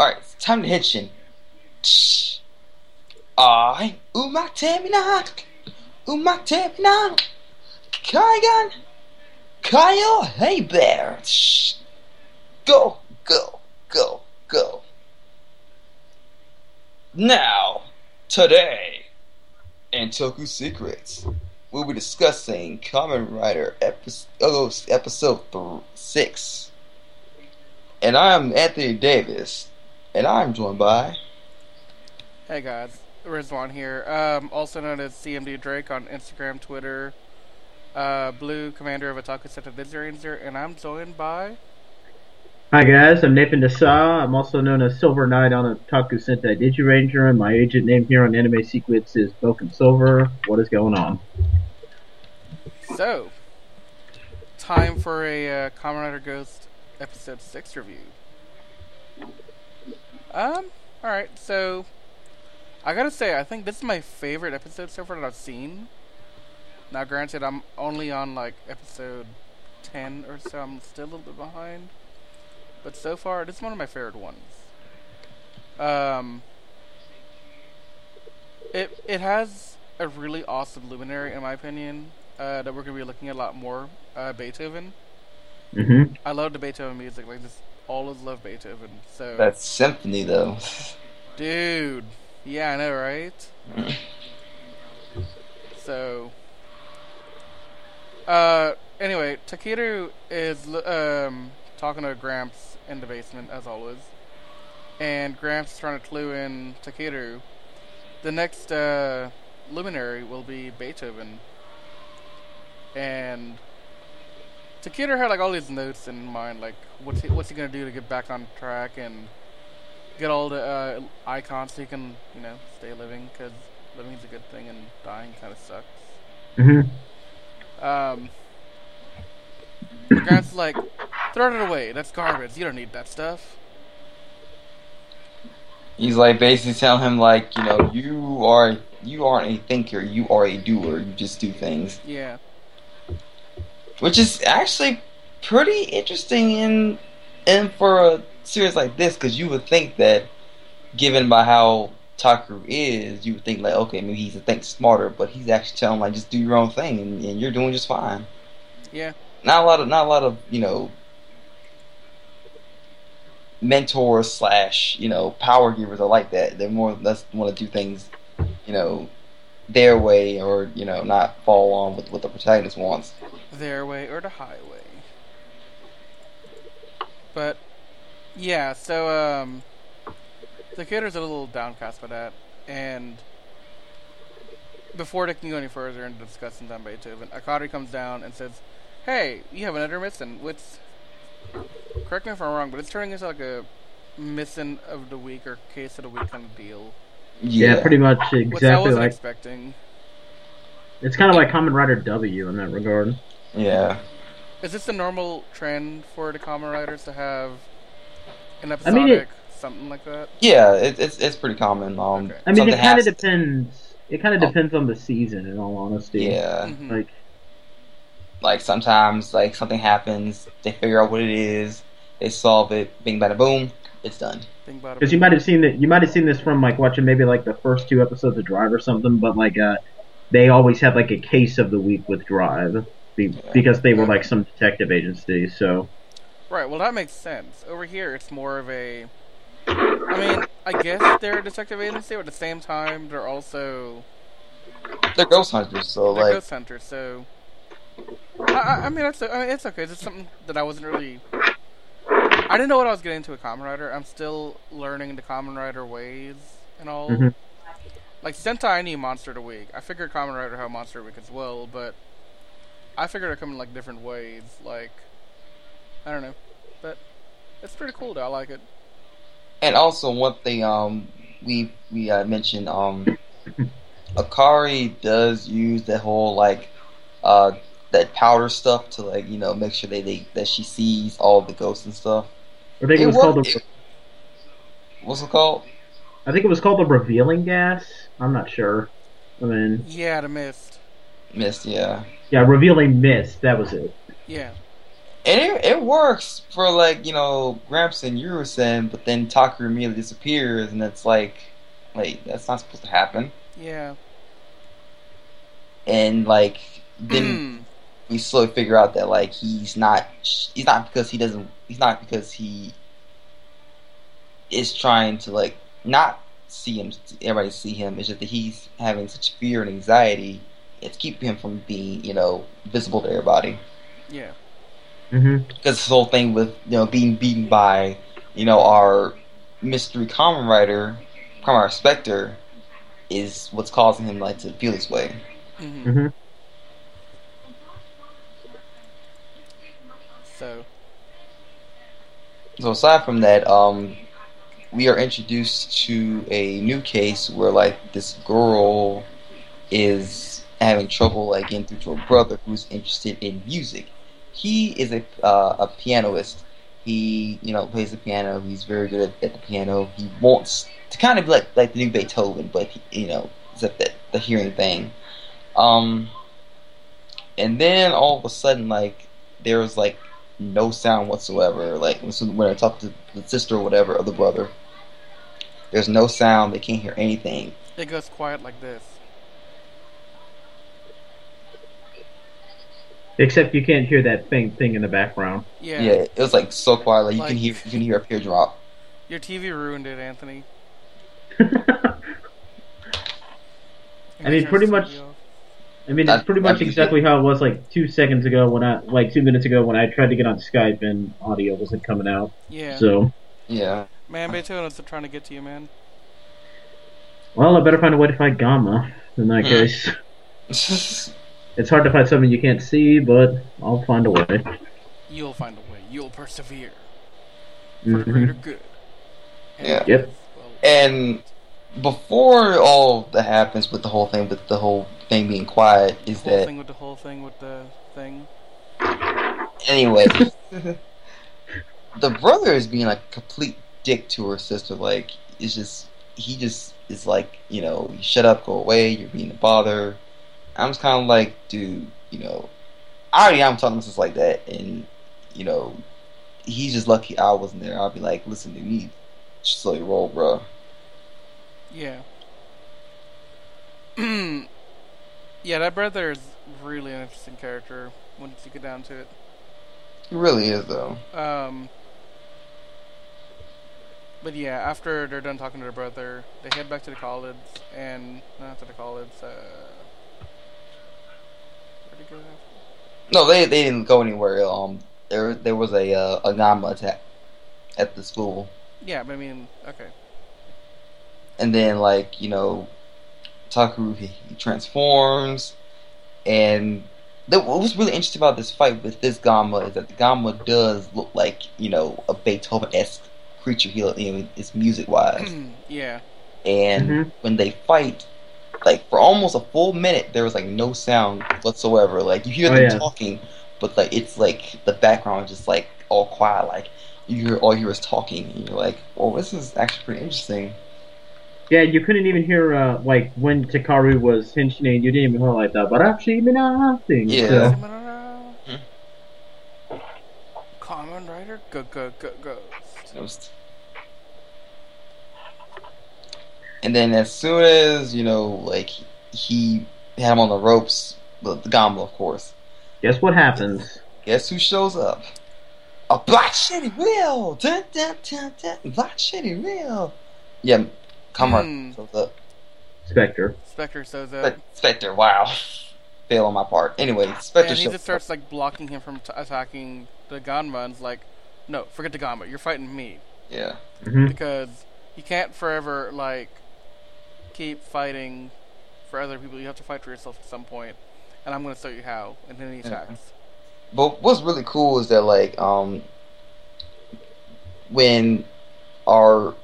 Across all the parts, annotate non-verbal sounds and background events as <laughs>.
Alright, time to Henshin. I umatemina umatemina Kaigan. Kyle Hey Bear. Go go go go. Now today in Toku Secrets we'll be discussing Kamen Rider episode, oh, episode th- 6 and I'm Anthony Davis and I'm joined by Hey guys, Rizwan here, um, also known as CMD Drake on Instagram, Twitter, uh, Blue, commander of Otaku Center Ranger, and I'm joined by. Hi guys, I'm Nathan Dasa. I'm also known as Silver Knight on Otaku Sentai Digiranger, and my agent name here on Anime Secrets is Broken Silver. What is going on? So, time for a uh, Kamen Rider Ghost episode 6 review. Um, alright, so I gotta say, I think this is my favorite episode so far that I've seen. Now, granted, I'm only on like episode 10 or so, I'm still a little bit behind. But so far, this is one of my favorite ones. Um, it, it has a really awesome luminary, in my opinion, uh, that we're gonna be looking at a lot more. Uh, Beethoven. Mm-hmm. I love the Beethoven music, like, just always love Beethoven, so. that symphony though. Dude. Yeah, I know, right? <clears throat> so, uh, anyway, Takeru is um talking to Gramps in the basement as always, and Gramps is trying to clue in Takeru. The next uh, luminary will be Beethoven, and Takeru had like all these notes in mind, like what's he, what's he gonna do to get back on track and get all the uh, icons so he can, you know, stay living because living is a good thing and dying kind of sucks. Mm-hmm. Um, the guy's like, throw it away. That's garbage. You don't need that stuff. He's like basically telling him like, you know, you are you aren't a thinker, you are a doer. You just do things, Yeah. Which is actually pretty interesting in in for a series like this because you would think that, given by how Takeru is, you would think like, okay, maybe he's a think smarter, but he's actually telling like, just do your own thing and, and you're doing just fine. Yeah. Not a lot of not a lot of you know mentors slash you know power givers are like that. They're more or less want to do things you know their way or you know not fall on with what the protagonist wants. Their way or the highway. But, yeah, so, um, the kidder's a little downcast by that, and before they can go any further into discussing Don Beethoven, Akari comes down and says, Hey, you have another missing. Which, correct me if I'm wrong, but it's turning into like a missing of the week or case of the week kind of deal. Yeah. pretty much Which I exactly wasn't like. expecting. It's kind of like Kamen Rider W in that regard. Yeah. Is this the normal trend for the Kamen Riders to have an I episodic mean, it- something like that? Yeah, it, it's it's pretty common. Um, Okay. I mean, it kind of has- depends. It kind of Oh. depends on the season, in all honesty. Yeah, Mhm. Like, like sometimes like something happens, they figure out what it is, they solve it, bing bada boom, it's done. Think about it. because you might have seen that. You might have seen this from like watching maybe like the first two episodes of Drive or something. But like, uh, they always had like a case of the week with Drive be- because they were like some detective agency. So Right, well, that makes sense. Over here, it's more of a. I mean, I guess they're a detective agency, but at the same time, they're also. They're ghost hunters, so They're like ghost hunters, so. I, I, I mean, that's, I mean, it's okay. It's just something that I wasn't really. I didn't know what I was getting into a Kamen Rider. I'm still learning the Kamen Rider ways and all. Mhm. Like, Sentai, I need Monster of the Week. I figured Kamen Rider had Monster of the Week as well, but. I figured it come in, like, different ways. Like. I don't know. But. It's pretty cool, though. I like it. And also, one thing um we we uh, mentioned um Akari does use that whole like uh that powder stuff to like you know make sure that they that she sees all the ghosts and stuff. I think it, It was called. worked. The, What's it called? I think it was called the revealing gas. I'm not sure. I mean, Yeah, the mist. Mist, yeah. yeah, revealing mist. That was it. Yeah. And it, it works for like you know Gramps and Yurusen, but then Taku immediately disappears, and it's like, like that's not supposed to happen. Yeah. And like then hmm. We slowly figure out that like he's not he's not because he doesn't he's not because he is trying to like not see him everybody see him. It's just that he's having such fear and anxiety. It's keeping him from being you know visible to everybody. Yeah. because this whole thing with you know being beaten by you know our mystery Kamen Rider Kamar Spectre is what's causing him like to feel this way. Hmm hmm So. So aside from that, um, we are introduced to a new case where like this girl is having trouble like getting through to her brother who's interested in music. He is a uh, a pianist. He you know plays the piano. He's very good at, at the piano. He wants to kind of like like the new Beethoven, but he, you know except that the hearing thing. Um, and then all of a sudden like there's like no sound whatsoever. Like when when I talk to the sister or whatever of the brother, there's no sound. They can't hear anything. It goes quiet like this. Except you can't hear that faint thing in the background. Yeah. Yeah, it was like so quiet. Like you Like- can hear you can hear a pin drop. Your TV ruined it, Anthony. <laughs> I mean, pretty much- I mean, it's pretty much exactly how it was like two seconds ago when I, like two minutes ago when I tried to get on Skype and audio wasn't coming out. Yeah. So, Yeah. Man, Beethoven's trying to get to you, man. well, I better find a way to fight Ganma in that Hmm. case. <laughs> It's hard to fight something you can't see, but I'll find a way. You'll find a way. You'll persevere for the Mhm. greater good. And, Yeah. Yep. Well, and before all that happens with the whole thing, with the whole thing being quiet, the is whole that thing with the whole thing with the thing. anyway, <laughs> the brother is being like a complete dick to her sister. Like it's just he just is like you know, you shut up, go away. You're being a bother. I'm just kind of like, dude, you know, I already am talking to my like that, and you know, he's just lucky I wasn't there. I'll be like, listen to me, slow your roll, bro. Yeah. <clears throat> <clears throat> yeah, that brother is really an interesting character once you get down to it. He really is though. Um, but yeah, after they're done talking to their brother, they head back to the college and not to the college. Uh, where'd they go? after? No, they they didn't go anywhere. Um, there there was a uh, a Ganma attack at the school, Yeah, but I mean, okay. and then like you know, Taku he, he transforms, and the, what was really interesting about this fight with this Ganma is that the Ganma does look like you know a Beethoven esque creature. He you know it's music wise, <clears throat> yeah, and Mhm. when they fight. Like for almost a full minute, there was like no sound whatsoever. Like you hear Oh, them yeah. talking, but like it's like the background is just like all quiet. Like you hear all you hear is talking, and you're like, "Well, this is actually pretty interesting." Yeah, you couldn't even hear uh, like when Takeru was henching, you didn't even hear like the Barachi Mina thing. Yeah. So, Kamen Rider, go go go go. It And then as soon as you know, like he had him on the ropes, the, the Ganma, of course. guess what happens? Guess who shows up? A black shitty wheel. Dun, dun, dun, dun. Black shitty wheel. Yeah, Kamar Hmm. shows up. Spectre. Spectre shows up, But Spectre, wow, <laughs> fail on my part. Anyway, Spectre and he just starts like blocking him from t- attacking the Ganma, and is like, "No, forget the Ganma. You're fighting me." Yeah, hmm because you can't forever like keep fighting for other people. You have to fight for yourself at some point, and I'm going to show you how. And then he Mhm. attacks. but what's really cool is that like um when our co-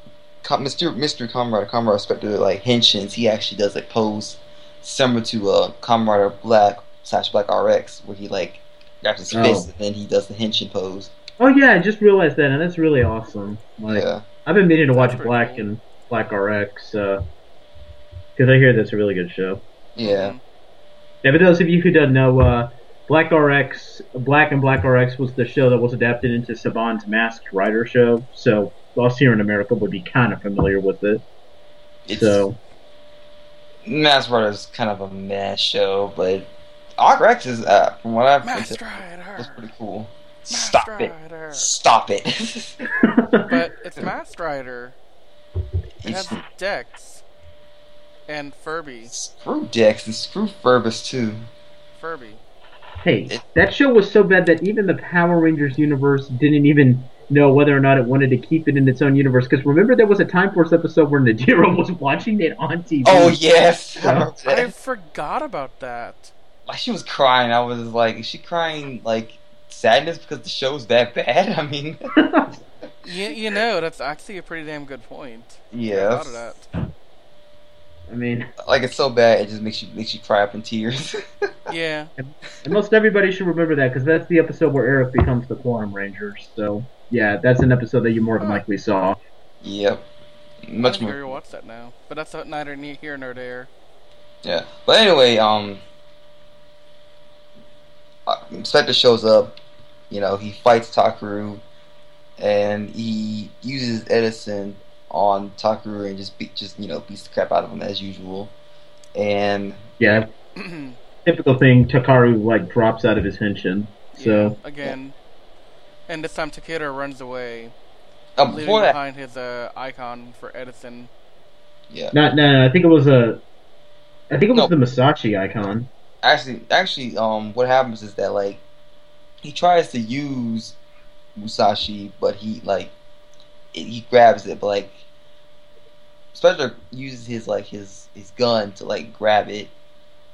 Mr. Mr. Comrade Comrade Spectre like henshins, he actually does like pose similar to uh Comrade Black slash Black RX where he like grabs his Oh. fist and then he does the henshin pose. Oh yeah, I just realized that, and that's really awesome. Like, yeah. I've been meaning to watch That's pretty Black cool. and Black RX because I hear that's a really good show. Yeah. Mhm. Yeah, for those of you who don't know, uh, Black RX, Black and Black RX was the show that was adapted into Saban's Masked Rider show. So us here in America would be kind of familiar with it. It's so Masked Rider is kind of a mess show, but RX is uh, from what I've Master was Rider. pretty cool. Master Stop it! Stop it! <laughs> But it's Masked Rider. It has Dex and Furby. screw Dex and screw Ferbus too. Furby. Hey, that show was so bad that even the Power Rangers universe didn't even know whether or not it wanted to keep it in its own universe. Because remember, there was a Time Force episode where Nadira <laughs> was watching it on TV. Oh yes, <laughs> I I forgot about that. Like she was crying. I was like, is she crying like sadness because the show's that bad? <laughs> I mean, You, you know, that's actually a pretty damn good point. Yeah, thought of that. I mean, like it's so bad it just makes you makes you cry up in tears. <laughs> Yeah. and most everybody should remember that because that's the episode where Eric becomes the Quantum Ranger. So yeah, that's an episode that you more than likely saw. yep, I much think I more. watch that now. But that's not neither here nor there. Yeah, but anyway, um, uh, Spectre shows up. You know, he fights Takeru, and he uses Edison on Takeru and just beat, just you know, beats the crap out of him as usual. And Yeah, <clears throat> typical thing. Takeru like drops out of his henshin. So Yeah, again. And this time Takeru runs away, uh, leaving that, behind his uh, icon for Edison. yeah, Not no, no, I think it was a, I think it was No. the Musashi icon. actually, actually, um, what happens is that like he tries to use Musashi, but he like it, he grabs it, but like Spectre uses his like his his gun to like grab it,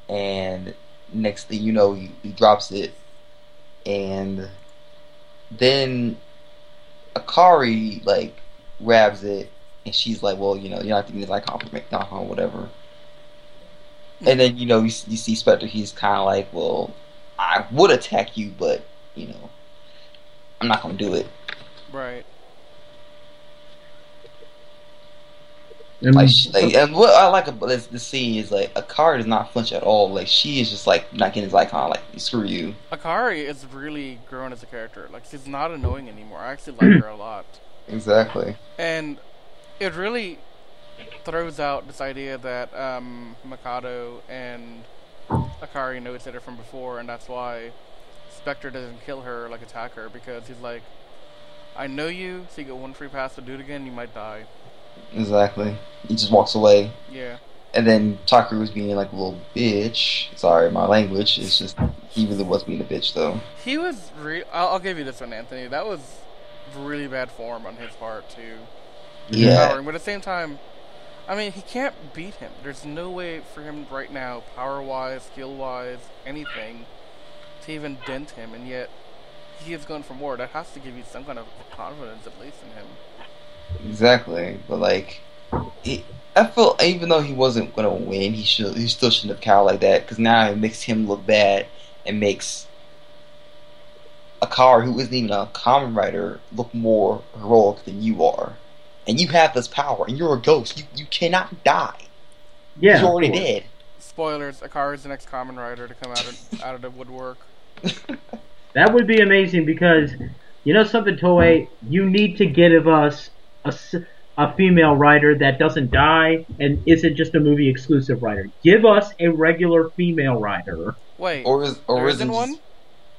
and next thing you know, he, he drops it, and then Akari like grabs it, and she's like, "Well, you know, you're not thinking this icon for McDonald, or whatever." And then you know you, you see Spectre. He's kind of like, "Well, I would attack you, but you know, I'm not gonna do it." Right. And Like, she, like and what I like about this, this scene is like Akari does not flinch at all. Like she is just like not getting his icon. Like screw you. Akari is really grown as a character. Like, she's not annoying anymore. I actually like her a lot. <clears throat> Exactly. And it really throws out this idea that um, Makoto and Akari know each other from before, and that's why Spectre doesn't kill her, like attack her, because he's like, I know you, so you get one free pass to do it again, you might die. Exactly. He just walks away, Yeah. and then Takeru was being like a little bitch. Sorry, my language. It's just he really was being a bitch though. He was re- I'll, I'll give you this one, Anthony. That was really bad form on his part too. Yeah. Powering, but at the same time, I mean, he can't beat him. There's no way for him right now, power-wise, skill-wise, anything, to even dent him, and yet he is going for more. That has to give you some kind of confidence, at least, in him. Exactly, but like, he, I feel even though he wasn't gonna win, he should he still shouldn't have cowed like that because now it makes him look bad and makes a car who isn't even a Kamen Rider look more heroic than you are, and you have this power and you're a ghost. You you cannot die. yeah, You're already course. dead. Spoilers: Akari is the next Kamen Rider to come out of, <laughs> out of the woodwork. That would be amazing because you know something, Toei. You need to give of us a, s- a female writer that doesn't die and isn't just a movie exclusive writer. Give us a regular female writer. Wait, or is or there isn't isn't one? just-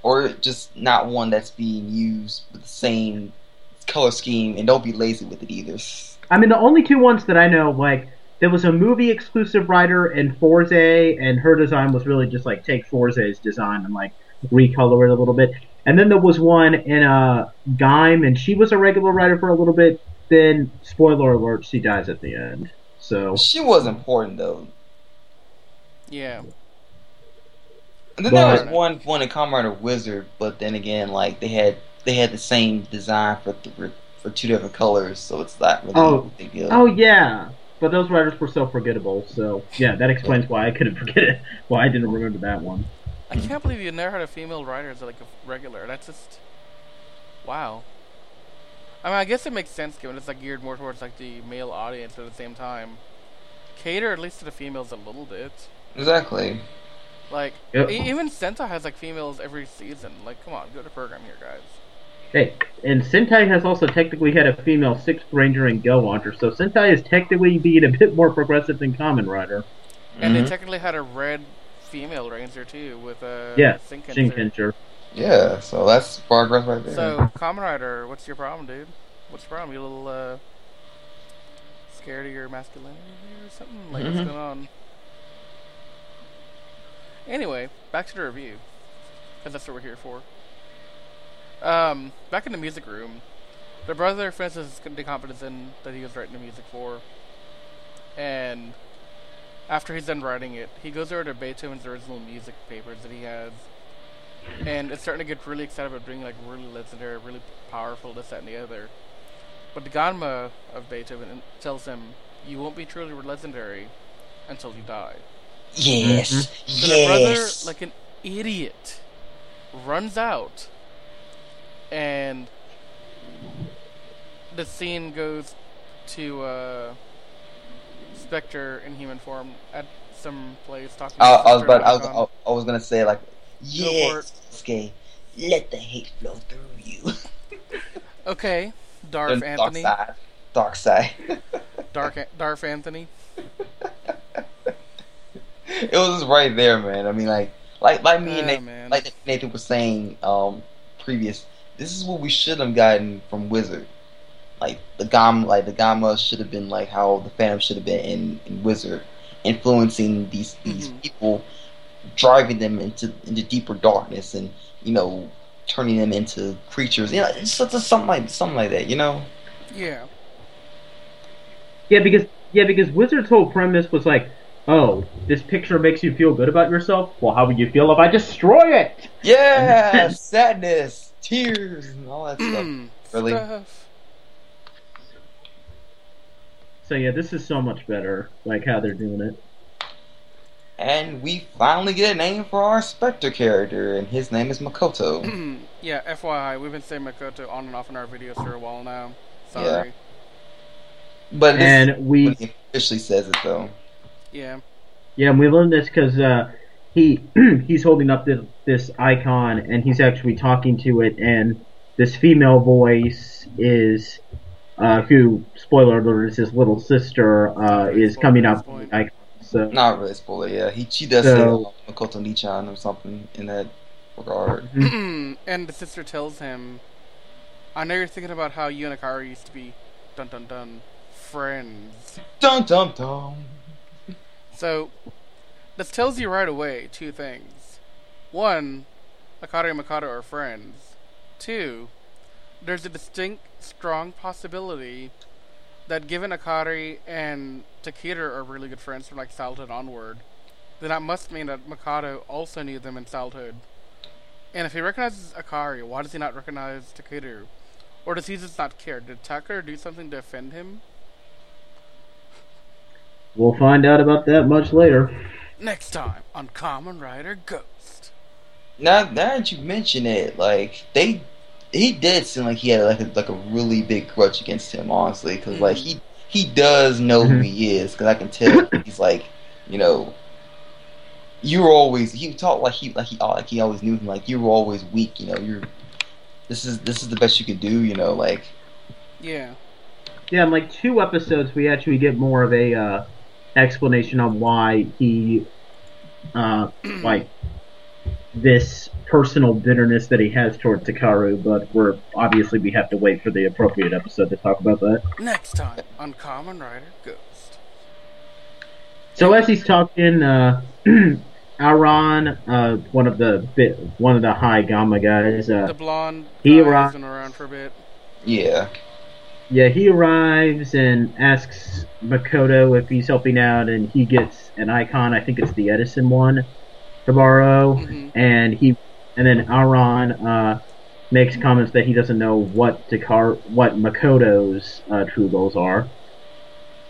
or just not one that's being used with the same color scheme, and don't be lazy with it either. I mean, the only two ones that I know, like there was a movie exclusive writer in Fourze, and her design was really just like take Fourze's design and like recolor it a little bit. And then there was one in uh, Gaim, and she was a regular writer for a little bit. Then, spoiler alert, she dies at the end. So She was important though. Yeah. And then there was one one in Kamen Rider Wizard, but then again, like they had they had the same design for th- for two different colors, so it's not really Oh. a. Oh yeah, but those writers were so forgettable. So yeah, that explains why I couldn't <laughs> forget it. Why I didn't remember that one. I can't believe you never had a female writer as like a regular. That's just wow. I mean, I guess it makes sense given it's like geared more towards like the male audience, but at the same time, cater at least to the females a little bit. Exactly. Like Yep. e- even Sentai has like females every season. Like, come on, go to program here, guys. Hey, and Sentai has also technically had a female Sixth Ranger and Go Launcher, so Sentai is technically being a bit more progressive than Kamen Rider. And Mhm. they technically had a red female ranger too with a Yeah, Shinkenger. Yeah, so that's progress right there. So, Kamen Rider, what's your problem, dude? What's your problem? You a little uh, scared of your masculinity or something? Like, Mhm. what's going on? Anyway, back to the review, because that's what we're here for. Um, back in the music room, the brother finishes the competition that he was writing the music for, and after he's done writing it, he goes over to Beethoven's original music papers that he has, and it's starting to get really excited about bringing like really legendary, really powerful, this, that, and the other. But the Ganma of Beethoven tells him, "You won't be truly legendary until you die." yes, So the brother, like an idiot, runs out, and the scene goes to uh, Spectre in human form at some place talking. I, to I was Spectre about, I was, Icon. I was gonna say like, for yes, Sasuke, let the hate flow through you. <laughs> Okay, Darth Dark Anthony, side, dark side. Dark Darth Anthony. <laughs> it was just right there, man. I mean, like, like, like me and Nathan, man. like Nathan was saying, um, previous. This is what we should have gotten from Wizard. Like the Ganma, like the Ganma should have been like how the Phantom should have been in, in Wizard, influencing these these Mhm. people, driving them into into deeper darkness, and you know, turning them into creatures. You know, it's just something like something like that. You know. Yeah. Yeah, because yeah, because Wizard's whole premise was like, oh, this picture makes you feel good about yourself. Well, how would you feel if I destroy it? Yeah, <laughs> sadness, tears, and all that stuff. Mm, really? Stuff. So yeah, this is so much better, like how they're doing it. And we finally get a name for our Spectre character, and his name is Makoto. <clears throat> yeah, FYI, we've been saying Makoto on and off in our videos for a while now. Sorry. But this And is we when he officially says it, though. Yeah. Yeah, and we learned this because uh, he <clears throat> he's holding up this this icon and he's actually talking to it, and this female voice is uh, who spoiler alert is his little sister uh, is coming up this point. with the icon. So Not really spoiler, yeah. He she does So- say Makoto Nichan or something in that regard. Mm-hmm. <clears throat> and the sister tells him, I know you're thinking about how you and Akari used to be dun dun dun friends. Dun dun dun. So this tells you right away two things. One, Akari and Makoto are friends. Two, there's a distinct, strong possibility that given Akari and Takeru are really good friends from like childhood onward, then that must mean that Makoto also knew them in childhood. And if he recognizes Akari, why does he not recognize Takeru? Or does he just not care? Did Takeru do something to offend him? we'll find out about that much later. Next time on Kamen Rider Ghost. Now, now that you mention it, like they, he did seem like he had like a, like a really big grudge against him, honestly, because like he he does know who Mhm. he is, because I can tell <laughs> he's like, you know, you were always he talked like he like he like he always knew him, like you were always weak, you know, you're this is this is the best you could do, you know, like Yeah. Yeah, in like two episodes, we actually get more of a uh, explanation on why he, uh, like, this personal bitterness that he has toward Takeru. But we're obviously we have to wait for the appropriate episode to talk about that. Next time on Kamen Rider Ghost. So as he's talking, uh, <clears throat> Alain, uh, one of the bit, one of the high Ganma guys, The uh, blonde he guy been around for a bit. yeah, yeah, he arrives and asks Makoto if he's helping out, and he gets an icon. I think it's the Edison one to borrow. hmm and he and then Alain uh, makes comments that he doesn't know what Takar what Makoto's uh, true goals are.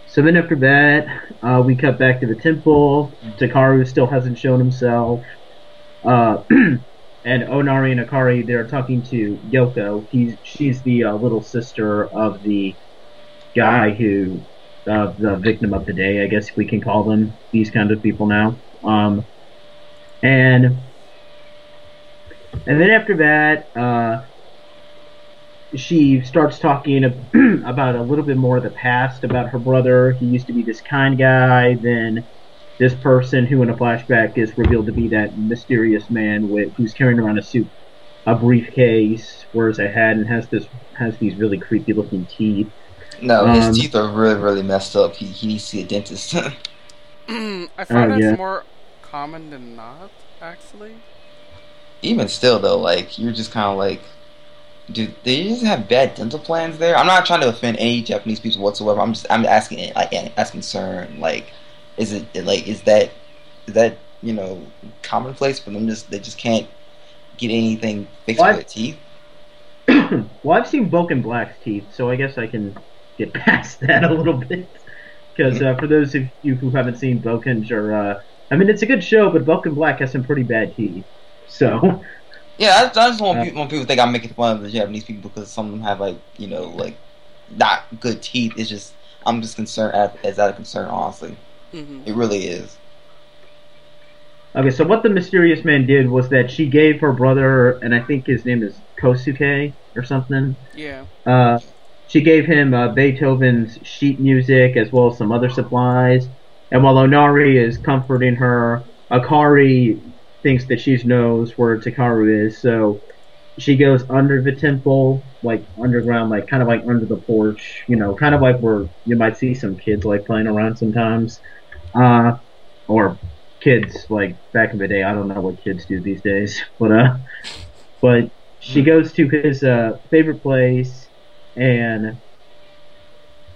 So then after that, uh, we cut back to the temple. Takeru still hasn't shown himself. Uh, <clears throat> and Onari and Akari they're talking to Yoko. He's she's the uh, little sister of the guy who uh, the victim of the day. I guess we can call them these kind of people now. Um, and and then after that, uh, she starts talking <clears throat> about a little bit more of the past about her brother. He used to be this kind guy. Then this person, who in a flashback is revealed to be that mysterious man with who's carrying around a suit, a briefcase, wears a hat, and has this has these really creepy looking teeth. No, Um, his teeth are really, really messed up. He, he needs to see a dentist. <laughs> I find Oh, that's yeah. more common than not, actually. Even still, though, like you're just kind of like, do they just have bad dental plans there. I'm not trying to offend any Japanese people whatsoever. I'm just, I'm asking, like, as concern, like, is it, like, is that, is that, you know, commonplace for them? Just they just can't get anything fixed What? with their teeth. <clears throat> well, I've seen Vulcan Black's teeth, so I guess I can get <laughs> past that a little bit. Because uh, for those of you who haven't seen Vulcan, or uh, I mean, it's a good show, but Vulcan Black has some pretty bad teeth. So, Yeah, I, I just want, Uh, people, want people to think I'm making fun of the Japanese people because some of them have like you know like not good teeth. It's just I'm just concerned as, as out of concern. Honestly, hmm it really is. okay, so what the mysterious man did was that she gave her brother, and I think his name is Kosuke or something. Yeah. Uh, she gave him uh, Beethoven's sheet music as well as some other supplies. And while Onari is comforting her, Akari thinks that she knows where Takeru is, so she goes under the temple, like underground, like kind of like under the porch, you know, kind of like where you might see some kids like playing around sometimes, uh, or kids like back in the day. I don't know what kids do these days, <laughs> but uh, but she goes to his uh, favorite place, and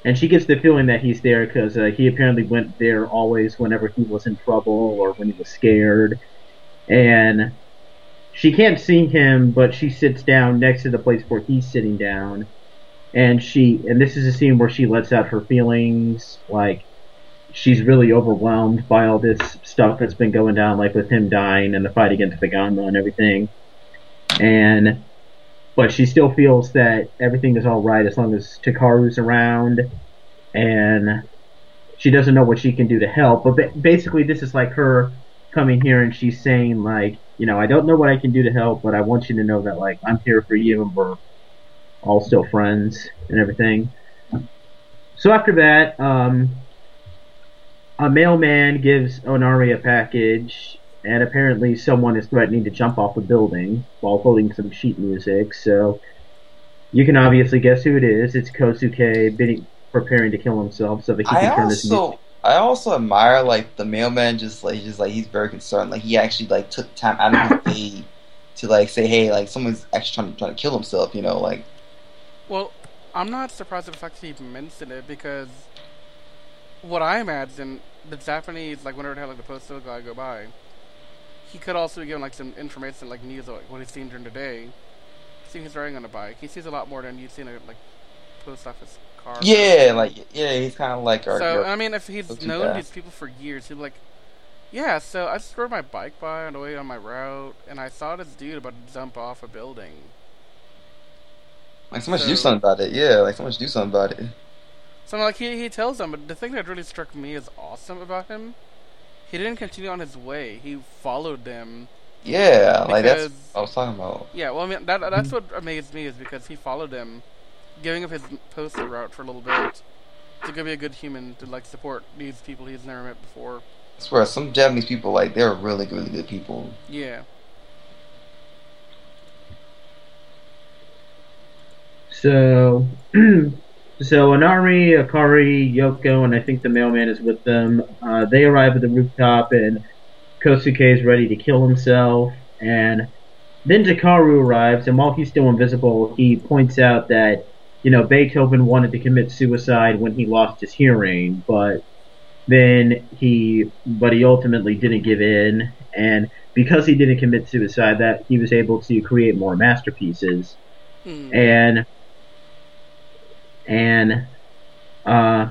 and she gets the feeling that he's there because uh, he apparently went there always whenever he was in trouble or when he was scared, and she can't see him, but she sits down next to the place where he's sitting down, and she and this is a scene where she lets out her feelings, like she's really overwhelmed by all this stuff that's been going down, like with him dying and the fight against the Ganma and everything, and but she still feels that everything is all right as long as Takeru's around, and she doesn't know what she can do to help. But ba- basically, this is like her coming here and she's saying like, you know, I don't know what I can do to help, but I want you to know that like I'm here for you and we're all still friends and everything. So after that, um, a mailman gives Onari a package, and apparently someone is threatening to jump off a building while holding some sheet music. So you can obviously guess who it is. It's Kosuke bidding, preparing to kill himself so that he I can turn this music. also I also admire like the mailman just like just like he's very concerned. Like he actually like took time out of his day to like say, hey, like someone's actually trying to trying to kill himself. You know, like Well, I'm not surprised at the fact that he mentioned it because what I imagine the Japanese like whenever they have like the postal guy go by, he could also be given like some information like news of like what he's seen during the day. See he's riding on a bike. He sees a lot more than you'd see in a like post office car. yeah, like yeah, he's kind of like our. So your- I mean, if he's known these people for years, he'd be like, "Yeah, so I just rode my bike by on the way on my route, and I saw this dude about to jump off a building." like someone should do something about it. Yeah, like someone should do something about it. So like he he tells them, but the thing that really struck me as awesome about him, he didn't continue on his way. He followed them. Yeah, like that's what I was talking about. Yeah, well, I mean that that's what amazed me is because he followed them, giving up his postal route for a little bit to go be a good human to like support these people he's never met before. I swear, some Japanese people like they're really, really good people. Yeah. So, <clears throat> so Onari, Akari, Yoko, and I think the mailman is with them. Uh, they arrive at the rooftop, and Kosuke is ready to kill himself. And then Takeru arrives, and while he's still invisible, he points out that you know Beethoven wanted to commit suicide when he lost his hearing, but then he, but he ultimately didn't give in, and because he didn't commit suicide, that he was able to create more masterpieces Hmm. and and uh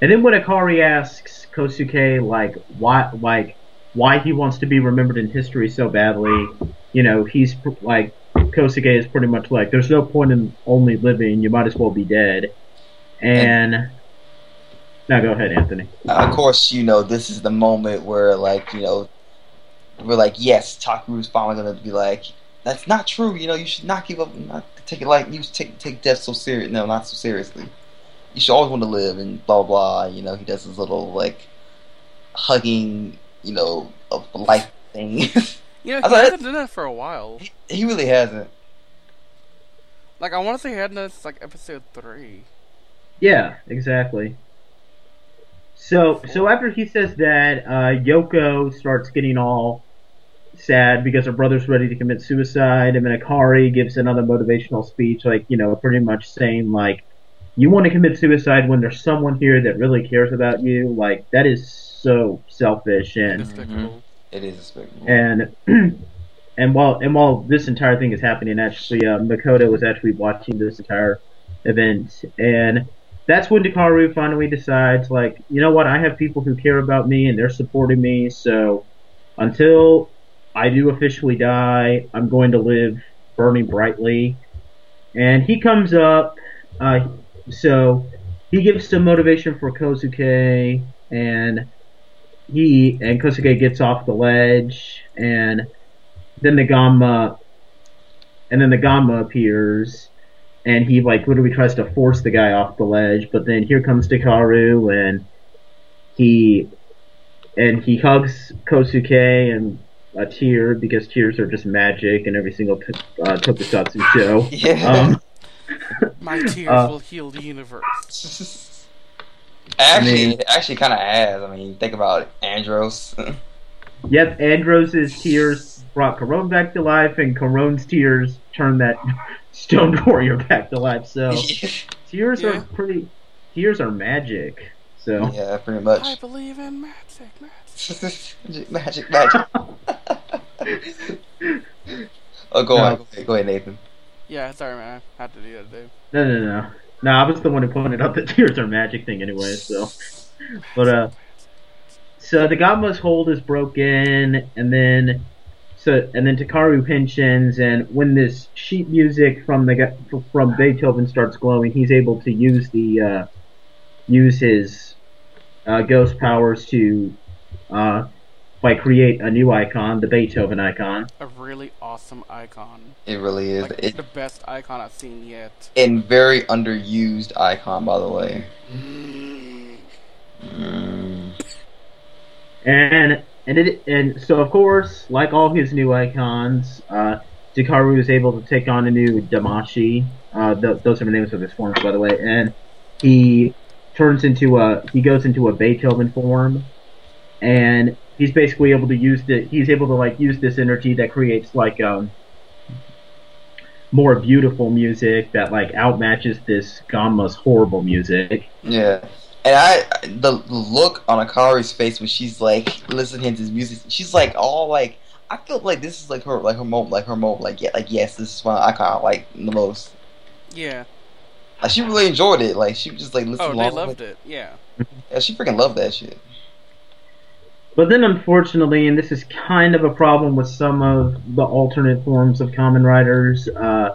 and then when Akari asks Kosuke like why like why he wants to be remembered in history so badly, you know, he's like Kosuke is pretty much like there's no point in only living, you might as well be dead. And now go ahead, Anthony. Of course, you know this is the moment where like you know we're like, yes, Takeru's finally gonna be like, that's not true. You know, you should not give up, not take it like you take take death so serious. No, not so seriously. You should always want to live and blah blah. blah. You know, he does his little like hugging, you know, of life thing. <laughs> You know, he thought hasn't done that for a while. he really hasn't. Like I want to say he hadn't done this like episode three. Yeah, exactly. So so after he says that, uh, Yoko starts getting all sad because her brother's ready to commit suicide, and then Akari gives another motivational speech, like you know, pretty much saying like, "You want to commit suicide when there's someone here that really cares about you." Like that is so selfish and Despicable. It is despicable. and <clears throat> and while and while this entire thing is happening, actually, uh, Makoto was actually watching this entire event, and that's when Takeru finally decides, like, you know what, I have people who care about me and they're supporting me, so until I do officially die, I'm going to live burning brightly. And he comes up, uh, so he gives some motivation for Kosuke, and he and Kosuke gets off the ledge, and then the Ganma, and then the Ganma appears, and he like literally tries to force the guy off the ledge, but then here comes Takeru, and he and he hugs Kosuke and a tear because tears are just magic in every single t- uh, tokusatsu show. <laughs> Yeah. Um, My <laughs> tears Uh, will heal the universe. actually, I mean- actually kind of has. I mean, think about it. Andros. <laughs> Yep, Andros's tears brought Karone back to life, and Karone's tears turned that Stone Warrior back to life. So tears Yeah. are pretty. Tears are magic. So yeah, pretty much. I believe in magic, magic. magic, magic. Oh, go No. on. Go ahead, go ahead, Nathan. Yeah, sorry, man. I had to do that, dude. no, no, no, no. I was the one who pointed out that <laughs> tears are magic thing anyway. So, but uh, so the Ganma's hold is broken, and then so and then Takeru pensions, and when this sheet music from the gu- from Beethoven starts glowing, he's able to use the uh, use his uh, ghost powers to uh, like create a new icon, the Beethoven icon. A really awesome icon. It really is. Like It, the best icon I've seen yet. and very underused icon, by the way. Mm. Mm. And and it and so of course, like all his new icons, uh, Takeru is able to take on a new Damashii. Uh, th- those are the names of his forms, by the way. And he turns into a he goes into a Beethoven form, and he's basically able to use the he's able to like use this energy that creates like um more beautiful music that like outmatches this Ganma's horrible music. Yeah. And I, the the look on Akari's face when she's like listening to his music, she's like all like, I feel like this is like her, like her moment, like her moment, like yeah, like yes, this is what I kind of like the most. Yeah. Like she really enjoyed it. Like she just like listened. Oh, they loved it. Yeah. Yeah, she freaking loved that shit. But then, unfortunately, and this is kind of a problem with some of the alternate forms of Kamen Riders, uh,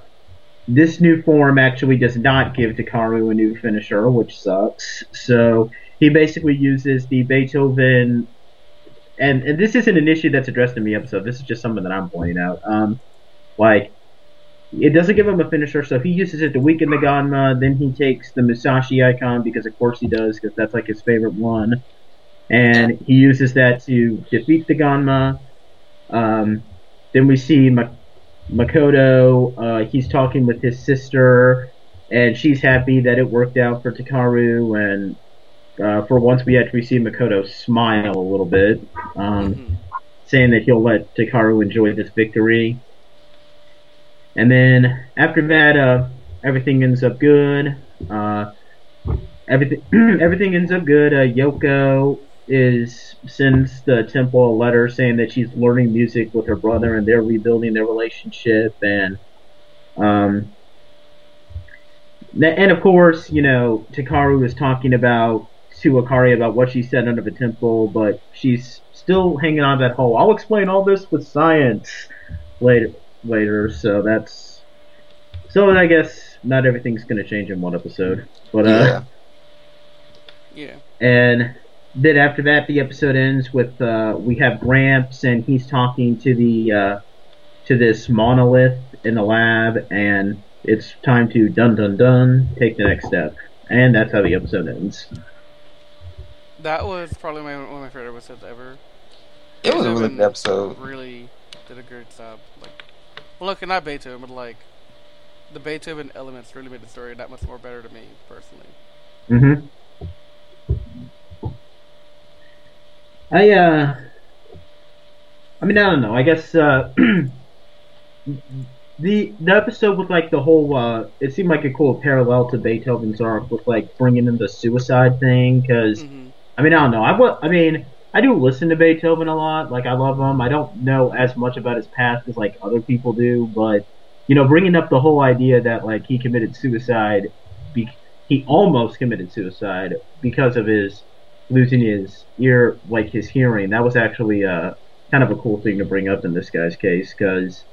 this new form actually does not give Takeru a new finisher, which sucks. So he basically uses the Beethoven, and, and this isn't an issue that's addressed in the episode. This is just something that I'm pointing out. Um, like it doesn't give him a finisher, so he uses it to weaken the Ganma. Then he takes the Musashi icon because, of course, he does, because that's like his favorite one and he uses that to defeat the Ganma. Um, then we see Ma- Makoto. Uh, he's talking with his sister, and she's happy that it worked out for Takeru. And uh, for once, we actually see Makoto smile a little bit, um, Mhm. saying that he'll let Takeru enjoy this victory. And then after that, uh, everything ends up good. Uh, everything <clears throat> everything ends up good. Uh, Yoko is sends the temple a letter saying that she's learning music with her brother and they're rebuilding their relationship and um and of course you know Takeru is talking about to Akari about what she said under the temple but she's still hanging on to that hole. I'll explain all this with science later later so that's so I guess not everything's gonna change in one episode but uh Yeah. Yeah. and then after that, the episode ends with uh, we have Gramps and he's talking to the uh, to this monolith in the lab, and it's time to dun dun dun take the next step, and that's how the episode ends. That was probably my, one of my favorite episodes ever. It was a really good episode. Really did a great job. Like, well, look, not Beethoven, but like the Beethoven elements really made the story that much more better to me personally. Mm-hmm. I uh, I mean, I don't know. I guess uh, <clears throat> the the episode with like the whole uh, it seemed like a cool parallel to Beethoven's arc with like bringing in the suicide thing because hmm I mean, I don't know. I I mean, I do listen to Beethoven a lot. Like, I love him. I don't know as much about his past as like other people do, but you know, bringing up the whole idea that like he committed suicide, be- he almost committed suicide because of his losing his ear, like his hearing. That was actually uh, kind of a cool thing to bring up in this guy's case because,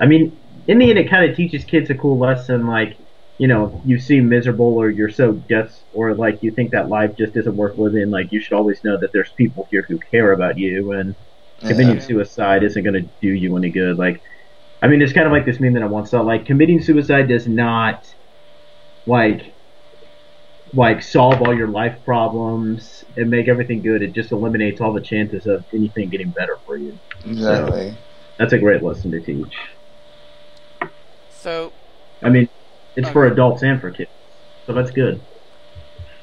I mean, in the end, it kind of teaches kids a cool lesson. Like, you know, you seem miserable or you're so just or like you think that life just isn't worth living. Like, you should always know that there's people here who care about you and committing Yeah. suicide isn't going to do you any good. Like, I mean, it's kind of like this meme that I once saw. Like, committing suicide does not, like, like solve all your life problems and make everything good. It just eliminates all the chances of anything getting better for you. Exactly. That's a great lesson to teach. So, I mean, it's for adults and for kids, so that's good.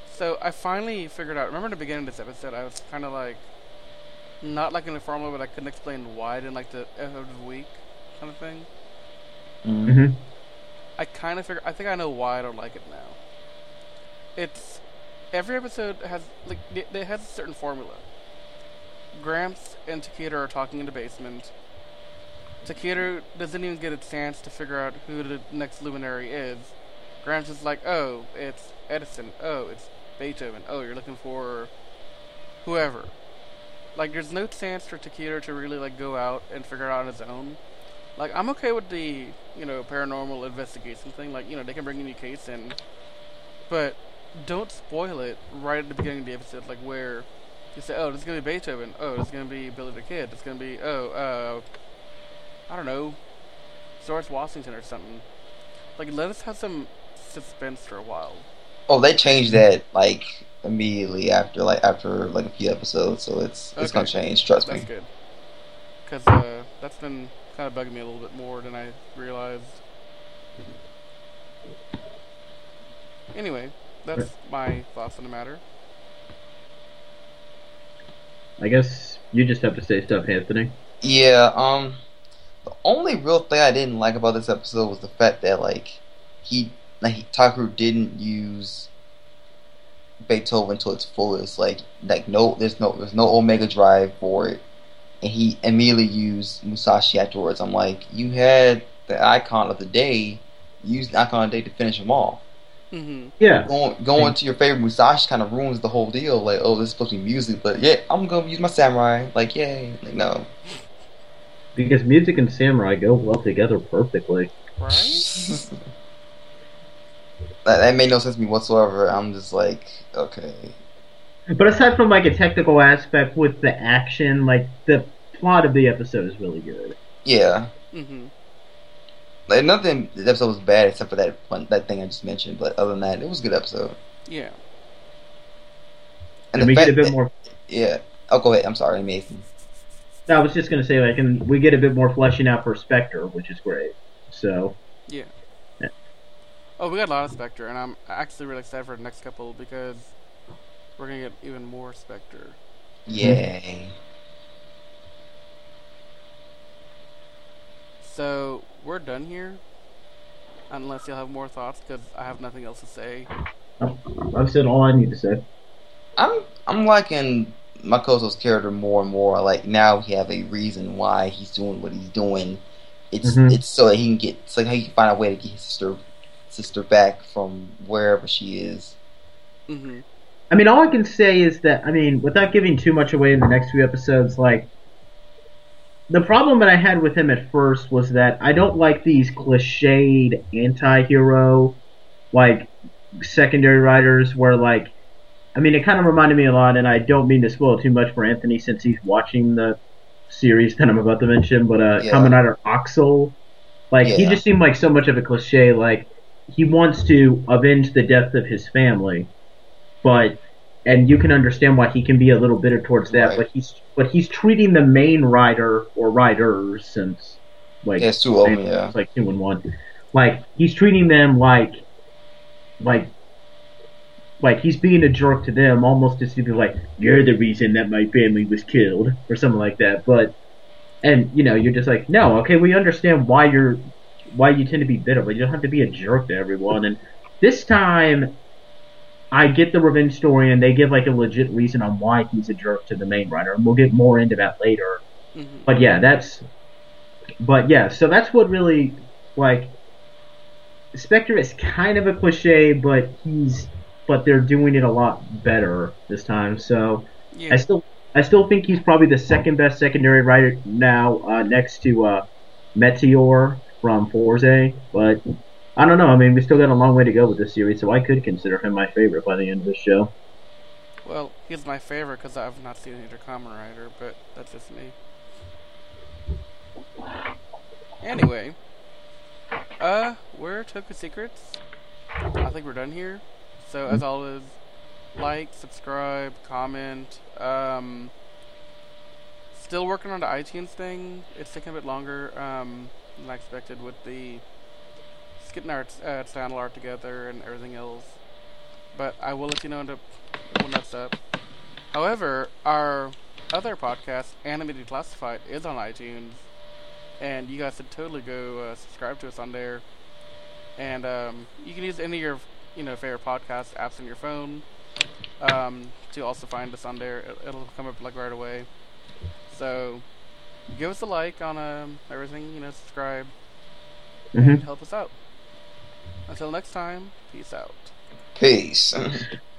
so I finally figured out. Remember in the beginning of this episode, I was kind of like, not like in a formula, but I couldn't explain why I didn't like the episode of the week kind of thing. Mhm. hmm I kind of figure. I think I know why I don't like it now. It's every episode has like it, it has a certain formula. Gramps and Takeru are talking in the basement. Takeru doesn't even get a chance to figure out who the next luminary is. Gramps is like, "Oh, it's Edison. Oh, it's Beethoven. Oh, you're looking for whoever." Like, there's no chance for Takeru to really like go out and figure it out on his own. Like I'm okay with the you know paranormal investigation thing. Like you know they can bring a new case in, but don't spoil it right at the beginning of the episode. Like where you say, oh, this is gonna be Beethoven. Oh, this is gonna be Billy the Kid. It's gonna be oh, uh, I don't know, George Washington or something. Like let us have some suspense for a while. Oh, they changed that like immediately after like after like a few episodes, so it's it's Okay. gonna change. Trust That's me. good. Cause uh, that's been kind of bugging me a little bit more than I realized. Anyway, that's my thoughts on the matter. I guess you just have to say stuff, Anthony. Yeah. Um. The only real thing I didn't like about this episode was the fact that like he like he, Takeru didn't use Beethoven to its fullest. Like like no, there's no there's no Omega Drive for it, and he immediately used Musashi afterwards. I'm like, you had the icon of the day, use the icon of the day to finish him off. Mm-hmm. Yeah. Going going to your favorite Musashi kind of ruins the whole deal. Like, oh, this is supposed to be music, but yeah, I'm gonna use my samurai. Like, yay! Like, no. Because music and samurai go well together perfectly. Right? <laughs> that, that made no sense to me whatsoever. I'm just like, okay. But aside from like a technical aspect with the action, like the plot of the episode is really good. Yeah. mm-hmm. Like nothing the episode was bad except for that one that thing I just mentioned, but other than that, it was a good episode. Yeah. And, the we get a bit that- more. Yeah. Oh go ahead, I'm sorry, Mason. No, I was just gonna say like, and we get a bit more fleshing out for Spectre, which is great. So Yeah. Yeah. Oh, we got a lot of Spectre, and I'm actually really excited for the next couple because we're gonna get even more Spectre. Yay. So we're done here, unless you'll have more thoughts, because I have nothing else to say. I've said all I need to say. I'm I'm liking Makoto's character more and more. Like now we have a reason why he's doing what he's doing. It's Mhm. it's so that he can get it's like he can find a way to get his sister sister back from wherever she is. Mm-hmm. I mean, all I can say is that I mean, without giving too much away in the next few episodes, like the problem that I had with him at first was that I don't like these cliched anti-hero like secondary riders where like I mean, it kind of reminded me a lot, and I don't mean to spoil too much for Anthony since he's watching the series that I'm about to mention. But uh, Yeah. Kamen Rider Accel, like he just seemed like so much of a cliche. Like he wants to avenge the death of his family, but and you can understand why he can be a little bitter towards that. Right. But he's but he's treating the main rider or riders since like Yeah, two of 'em, yeah. it's like two and one. Like he's treating them like like like he's being a jerk to them almost as to be like you're the reason that my family was killed or something like that but and you know you're just like no okay we understand why you're why you tend to be bitter but you don't have to be a jerk to everyone and this time i get the revenge story and they give like a legit reason on why he's a jerk to the main rider and we'll get more into that later hmm but yeah, that's. But yeah, so that's what really like. Spectre is kind of a cliche, but he's but they're doing it a lot better this time. So Yeah. I still I still think he's probably the second best secondary rider now, uh, next to uh, Meteor from Fourze. But I don't know. I mean, we still got a long way to go with this series, so I could consider him my favorite by the end of the show. Well, he's my favorite because I've not seen either Kamen Rider, but that's just me. Anyway, uh, we're Toku Secrets. I think we're done here. So as always, like, subscribe, comment. Um, still working on the iTunes thing. It's taking a bit longer um, than I expected with the just getting our uh, channel art together and everything else. But I will let you know when that's up. However, our other podcast, Animated Classified, is on iTunes, and you guys should totally go uh, subscribe to us on there. And um, you can use any of your you know favorite podcast apps on your phone um, to also find us on there. It, it'll come up like right away. So give us a like on um, everything. You know, subscribe hmm help us out. Until next time, peace out. Peace. <laughs>